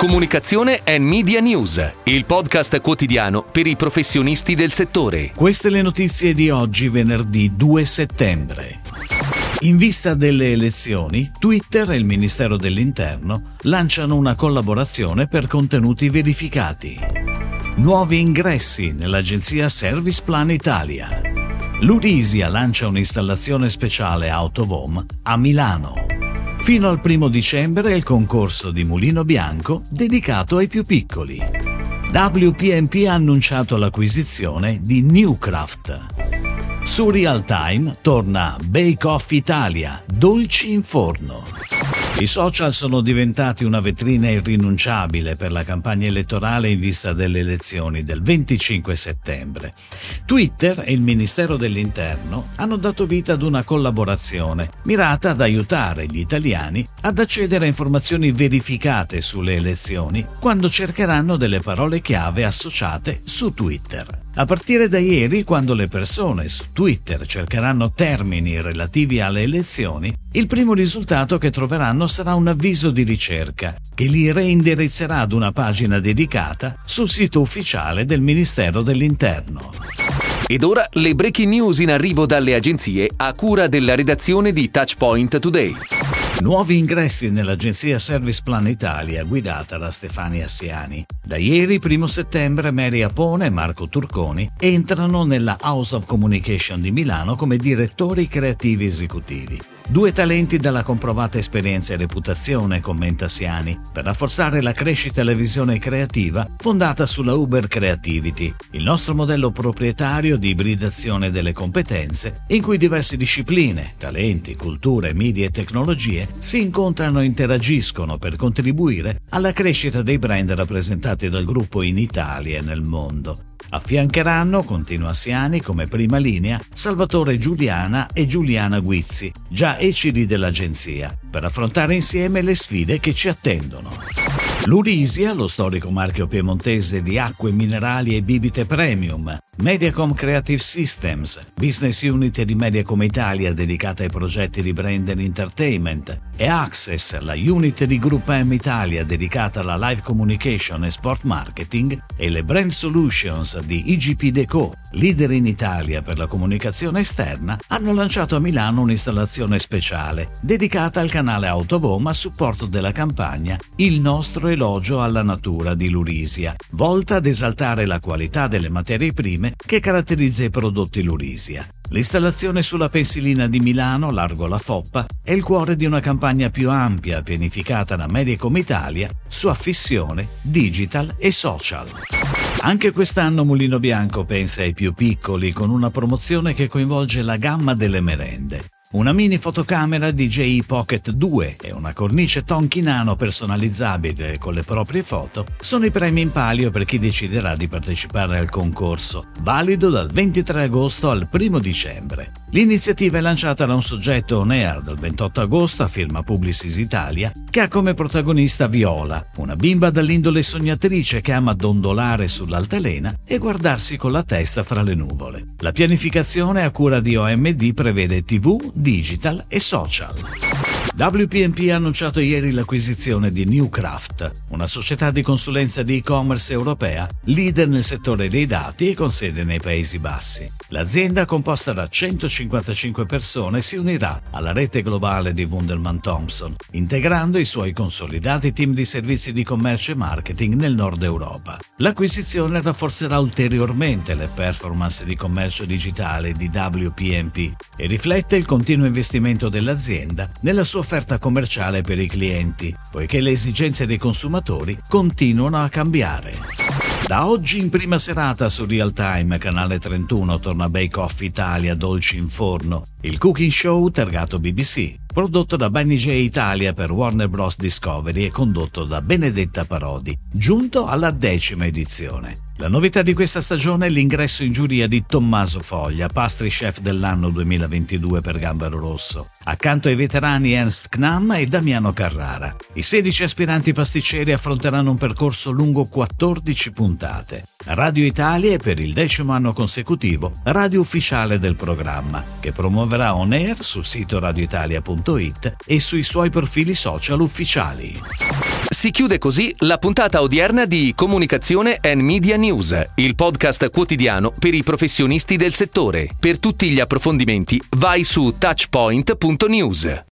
Comunicazione e Media News, il podcast quotidiano per i professionisti del settore. Queste le notizie di oggi, venerdì 2 settembre. In vista delle elezioni, Twitter e il Ministero dell'Interno lanciano una collaborazione per contenuti verificati. Nuovi ingressi nell'agenzia Service Plan Italia. L'Urisia lancia un'installazione speciale Autovom a Milano. Fino al primo dicembre il concorso di Mulino Bianco dedicato ai più piccoli. WPMP ha annunciato l'acquisizione di Newcraft. Su Real Time torna Bake Off Italia, dolci in forno. I social sono diventati una vetrina irrinunciabile per la campagna elettorale in vista delle elezioni del 25 settembre. Twitter e il Ministero dell'Interno hanno dato vita ad una collaborazione mirata ad aiutare gli italiani ad accedere a informazioni verificate sulle elezioni quando cercheranno delle parole chiave associate su Twitter. A partire da ieri, quando le persone su Twitter cercheranno termini relativi alle elezioni, il primo risultato che troveranno sarà un avviso di ricerca che li reindirizzerà ad una pagina dedicata sul sito ufficiale del Ministero dell'Interno. Ed ora le breaking news in arrivo dalle agenzie a cura della redazione di Touchpoint Today. Nuovi ingressi nell'agenzia Service Plan Italia guidata da Stefania Siani. Da ieri, 1 settembre, Mary Apone e Marco Turconi entrano nella House of Communication di Milano come direttori creativi esecutivi. Due talenti dalla comprovata esperienza e reputazione, commenta Siani, per rafforzare la crescita e la visione creativa fondata sulla Uber Creativity, il nostro modello proprietario di ibridazione delle competenze in cui diverse discipline, talenti, culture, media e tecnologie si incontrano e interagiscono per contribuire alla crescita dei brand rappresentati dal gruppo in Italia e nel mondo. Affiancheranno, continua Siani, come prima linea, Salvatore Giuliana e Giuliana Guizzi, già ECD dell'agenzia, per affrontare insieme le sfide che ci attendono. L'Urisia, lo storico marchio piemontese di acque minerali e bibite premium, Mediacom Creative Systems, business unit di Mediacom Italia dedicata ai progetti di brand and entertainment, e Access, la unit di Group M Italia dedicata alla live communication e sport marketing, e le brand solutions di IGP Deco, leader in Italia per la comunicazione esterna, hanno lanciato a Milano un'installazione speciale dedicata al canale Autovom a supporto della campagna Il nostro elogio alla natura di Lurisia, volta ad esaltare la qualità delle materie prime che caratterizza i prodotti Lurisia. L'installazione sulla pensilina di Milano, largo la Foppa, è il cuore di una campagna più ampia pianificata da Medicom Italia su affissione, digital e social. Anche quest'anno Mulino Bianco pensa ai più piccoli con una promozione che coinvolge la gamma delle merende. Una mini fotocamera DJI Pocket 2 e una cornice Tonki Nano personalizzabile con le proprie foto sono i premi in palio per chi deciderà di partecipare al concorso, valido dal 23 agosto al 1 dicembre. L'iniziativa è lanciata da un soggetto on air dal 28 agosto a firma Publicis Italia che ha come protagonista Viola, una bimba dall'indole sognatrice che ama dondolare sull'altalena e guardarsi con la testa fra le nuvole. La pianificazione a cura di OMD prevede TV, digital e social. WPMP ha annunciato ieri l'acquisizione di Newcraft, una società di consulenza di e-commerce europea, leader nel settore dei dati e con sede nei Paesi Bassi. L'azienda, composta da 155 persone, si unirà alla rete globale di Wunderman Thompson, integrando i suoi consolidati team di servizi di commercio e marketing nel nord Europa. L'acquisizione rafforzerà ulteriormente le performance di commercio digitale di WPMP e riflette il continuo investimento dell'azienda nella sua offerta commerciale per i clienti, poiché le esigenze dei consumatori continuano a cambiare. Da oggi in prima serata su Real Time, canale 31, torna Bake Off Italia Dolci in Forno, il cooking show targato BBC, prodotto da Benny J Italia per Warner Bros. Discovery e condotto da Benedetta Parodi, giunto alla decima edizione. La novità di questa stagione è l'ingresso in giuria di Tommaso Foglia, pastry chef dell'anno 2022 per Gambero Rosso, accanto ai veterani Ernst Knam e Damiano Carrara. I 16 aspiranti pasticceri affronteranno un percorso lungo 14 puntate. Radio Italia è per il decimo anno consecutivo radio ufficiale del programma, che promuoverà on air sul sito radioitalia.it e sui suoi profili social ufficiali. Si chiude così la puntata odierna di Comunicazione and Media News, il podcast quotidiano per i professionisti del settore. Per tutti gli approfondimenti vai su touchpoint.news.